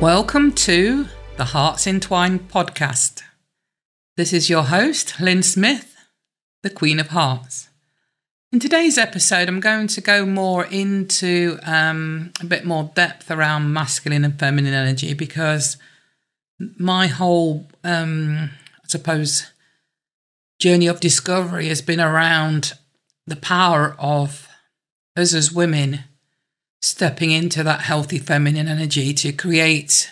Welcome to the Hearts Entwined podcast. This is your host, Lynn Smith, the Queen of Hearts. In today's episode, I'm going to go more into um, a bit more depth around masculine and feminine energy because my whole, um, I suppose, journey of discovery has been around the power of us as women stepping into that healthy feminine energy to create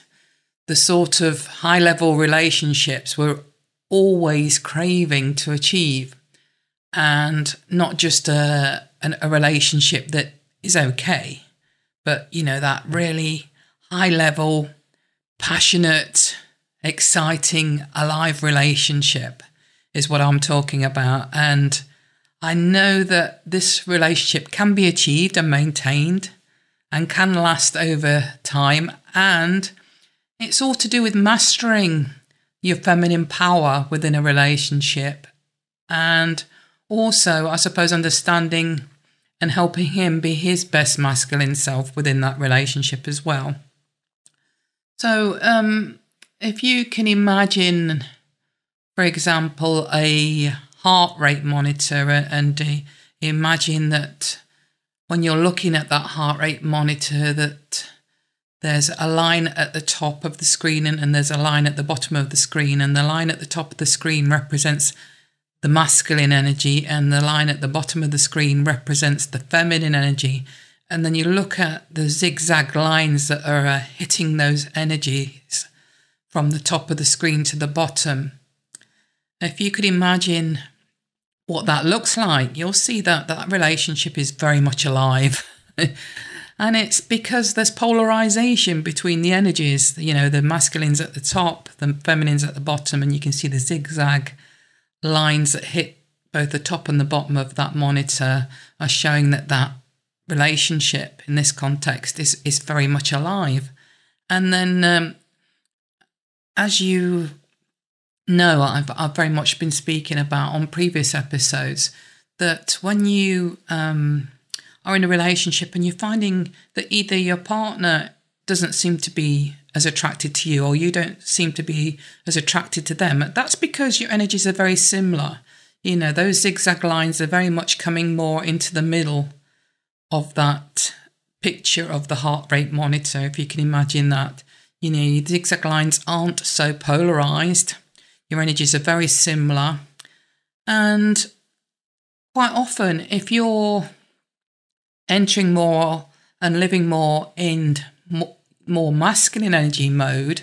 the sort of high level relationships we're always craving to achieve. And not just a, a relationship that is okay but you know that really high level passionate exciting alive relationship is what i'm talking about. And i know that this relationship can be achieved and maintained and can last over time. And it's all to do with mastering your feminine power within a relationship. And also, I suppose, understanding and helping him be his best masculine self within that relationship as well. So, um, if you can imagine, for example, a heart rate monitor and uh, imagine that when you're looking at that heart rate monitor that there's a line at the top of the screen and, and, there's a line at the bottom of the screen and the line at the top of the screen represents the masculine energy and the line at the bottom of the screen represents the feminine energy. And then you look at the zigzag lines that are uh, hitting those energies from the top of the screen to the bottom. If you could imagine what that looks like, you'll see that that relationship is very much alive. and it's because there's polarization between the energies, you know, the masculines at the top, the feminines at the bottom, and you can see the zigzag lines that hit both the top and the bottom of that monitor are showing that that relationship in this context is is very much alive. And then um, as you no, I've, I've very much been speaking about on previous episodes that when you um, are in a relationship and you're finding that either your partner doesn't seem to be as attracted to you or you don't seem to be as attracted to them, that's because your energies are very similar. You know, those zigzag lines are very much coming more into the middle of that picture of the heart rate monitor, if you can imagine that. You know, the zigzag lines aren't so polarized your energies are very similar. And quite often, if you're entering more and living more in more masculine energy mode,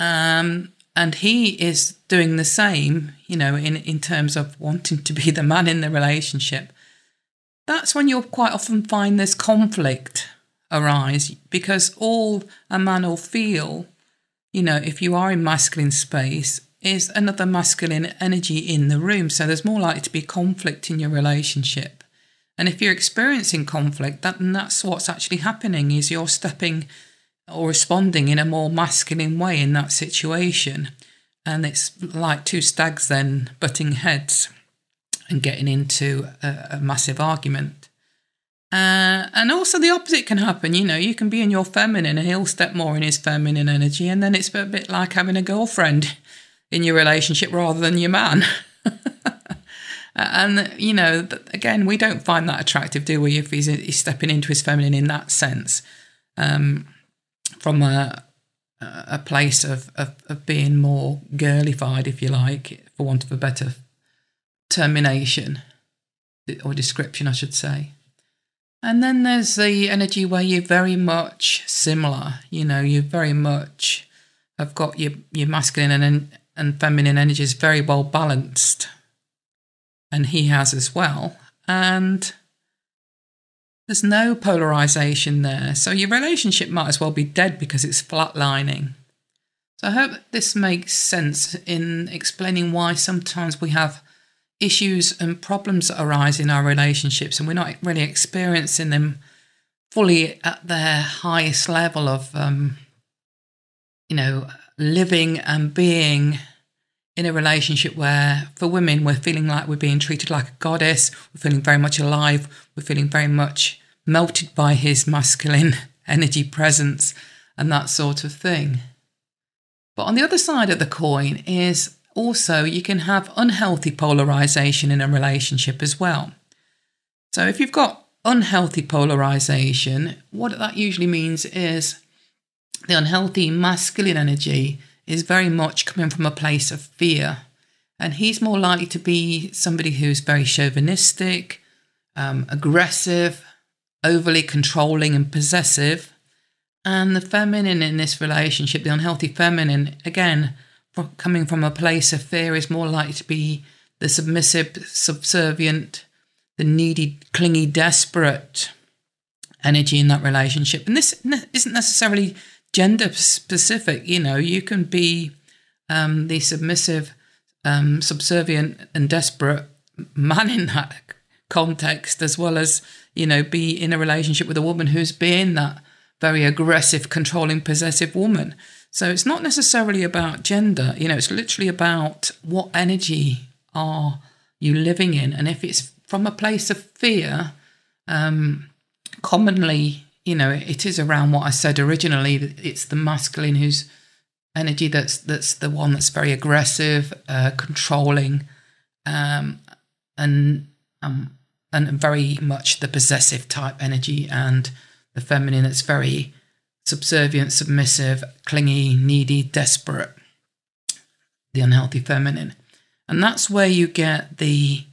um, and he is doing the same, you know, in, in terms of wanting to be the man in the relationship, that's when you'll quite often find this conflict arise because all a man will feel, you know, if you are in masculine space, is another masculine energy in the room. So there's more likely to be conflict in your relationship. And if you're experiencing conflict, that, that's what's actually happening is you're stepping or responding in a more masculine way in that situation. And it's like two stags then butting heads and getting into a, a massive argument. Uh, and also the opposite can happen. You know, you can be in your feminine and he'll step more in his feminine energy. And then it's a bit like having a girlfriend in your relationship rather than your man. and you know, again, we don't find that attractive, do we? If he's, he's stepping into his feminine in that sense, um, from a a place of, of, of being more girlified, if you like, for want of a better termination or description, I should say. And then there's the energy where you're very much similar. You know, you very much have got your your masculine and and feminine energy is very well balanced. And he has as well. And there's no polarization there. So your relationship might as well be dead because it's flatlining. So I hope this makes sense in explaining why sometimes we have issues and problems that arise in our relationships and we're not really experiencing them fully at their highest level of, um, you know, living and being in a relationship where for women we're feeling like we're being treated like a goddess. We're feeling very much alive. We're feeling very much melted by his masculine energy presence and that sort of thing. But on the other side of the coin is also you can have unhealthy polarization in a relationship as well. So if you've got unhealthy polarization what that usually means is the unhealthy masculine energy is very much coming from a place of fear. And he's more likely to be somebody who's very chauvinistic, um, aggressive, overly controlling, and possessive. And the feminine in this relationship, the unhealthy feminine, again, coming from a place of fear, is more likely to be the submissive, subservient, the needy, clingy, desperate energy in that relationship. And this isn't necessarily gender specific. You know, you can be um, the submissive, um, subservient, and desperate man in that context, as well as you know, be in a relationship with a woman who's being that very aggressive, controlling, possessive woman. So it's not necessarily about gender. You know, it's literally about what energy are you living in, and if it's from a place of fear, um, commonly you know, it is around what I said originally. It's the masculine whose energy that's that's the one that's very aggressive, uh, controlling, um, and um, and very much the possessive type energy, and the feminine that's very subservient, submissive, clingy, needy, desperate. The unhealthy feminine, and that's where you get the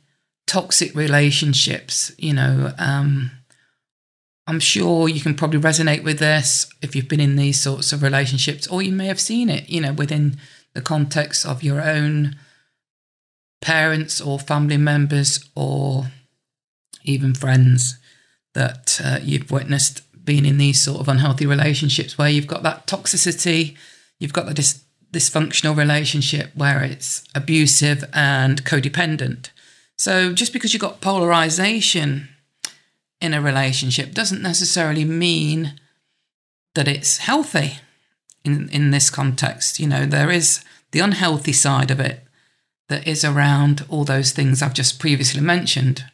toxic relationships. You know. Um, I'm sure you can probably resonate with this if you've been in these sorts of relationships, or you may have seen it, you know, within the context of your own parents or family members or even friends that uh, you've witnessed being in these sort of unhealthy relationships where you've got that toxicity, you've got the dis- dysfunctional relationship where it's abusive and codependent. So just because you've got polarization in a relationship doesn't necessarily mean that it's healthy in, in this context. You know, there is the unhealthy side of it that is around all those things I've just previously mentioned.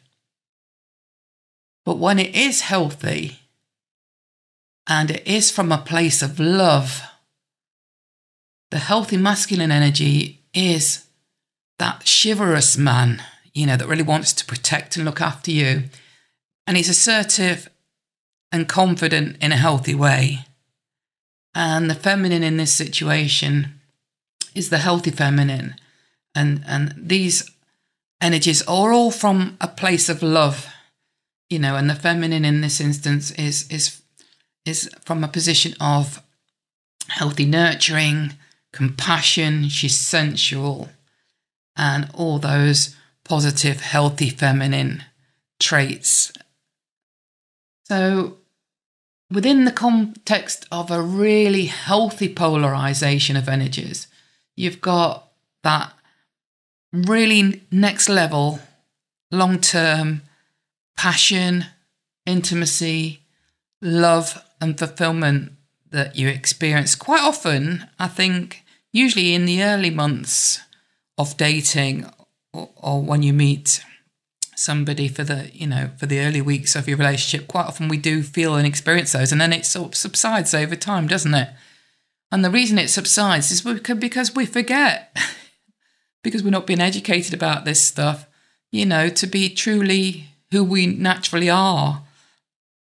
But when it is healthy and it is from a place of love, the healthy masculine energy is that chivalrous man, you know, that really wants to protect and look after you and he's assertive and confident in a healthy way. And the feminine in this situation is the healthy feminine. And, and these energies are all from a place of love, you know, and the feminine in this instance is, is, is from a position of healthy nurturing, compassion, she's sensual, and all those positive, healthy feminine traits so, within the context of a really healthy polarization of energies, you've got that really next level, long term passion, intimacy, love, and fulfillment that you experience quite often. I think, usually in the early months of dating or, or when you meet somebody for the you know for the early weeks of your relationship quite often we do feel and experience those and then it sort of subsides over time doesn't it? And the reason it subsides is because we forget. Because we're not being educated about this stuff you know to be truly who we naturally are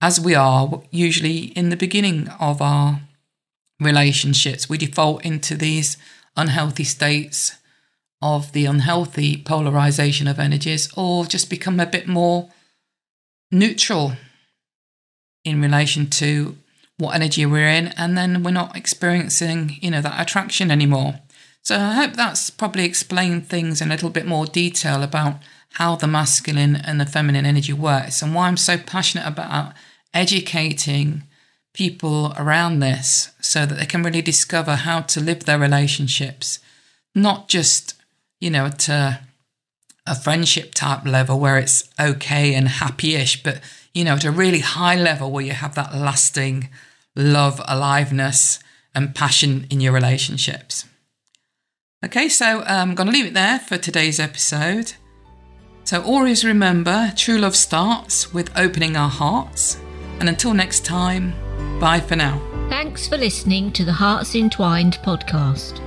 as we are usually in the beginning of our relationships. We default into these unhealthy states of the unhealthy polarization of energies or just become a bit more neutral in relation to what energy we're in and then we're not experiencing you know that attraction anymore. So i hope that's probably explained things in a little bit more detail about how the masculine and the feminine energy works and why I'm so passionate about educating people around this so that they can really discover how to live their relationships, not just, you know, at a, friendship type level where it's okay and happy ish, but, you know, at a really high level where you have that lasting love, aliveness, and passion in your relationships. Okay, so um, I'm going to leave it there for today's episode. So always remember true love starts with opening our hearts. And until next time, bye for now. Thanks for listening to the Hearts Entwined podcast.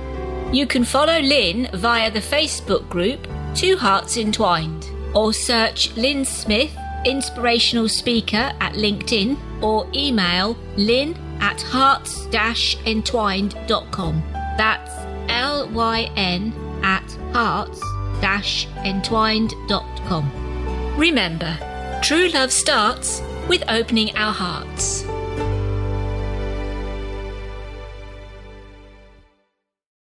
You can follow Lynn via the Facebook group Two Hearts Entwined or search Lynn Smith, inspirational speaker at LinkedIn or email lynn at hearts-entwined.com. That's L Y N at hearts entwined.com. Remember, true love starts with opening our hearts.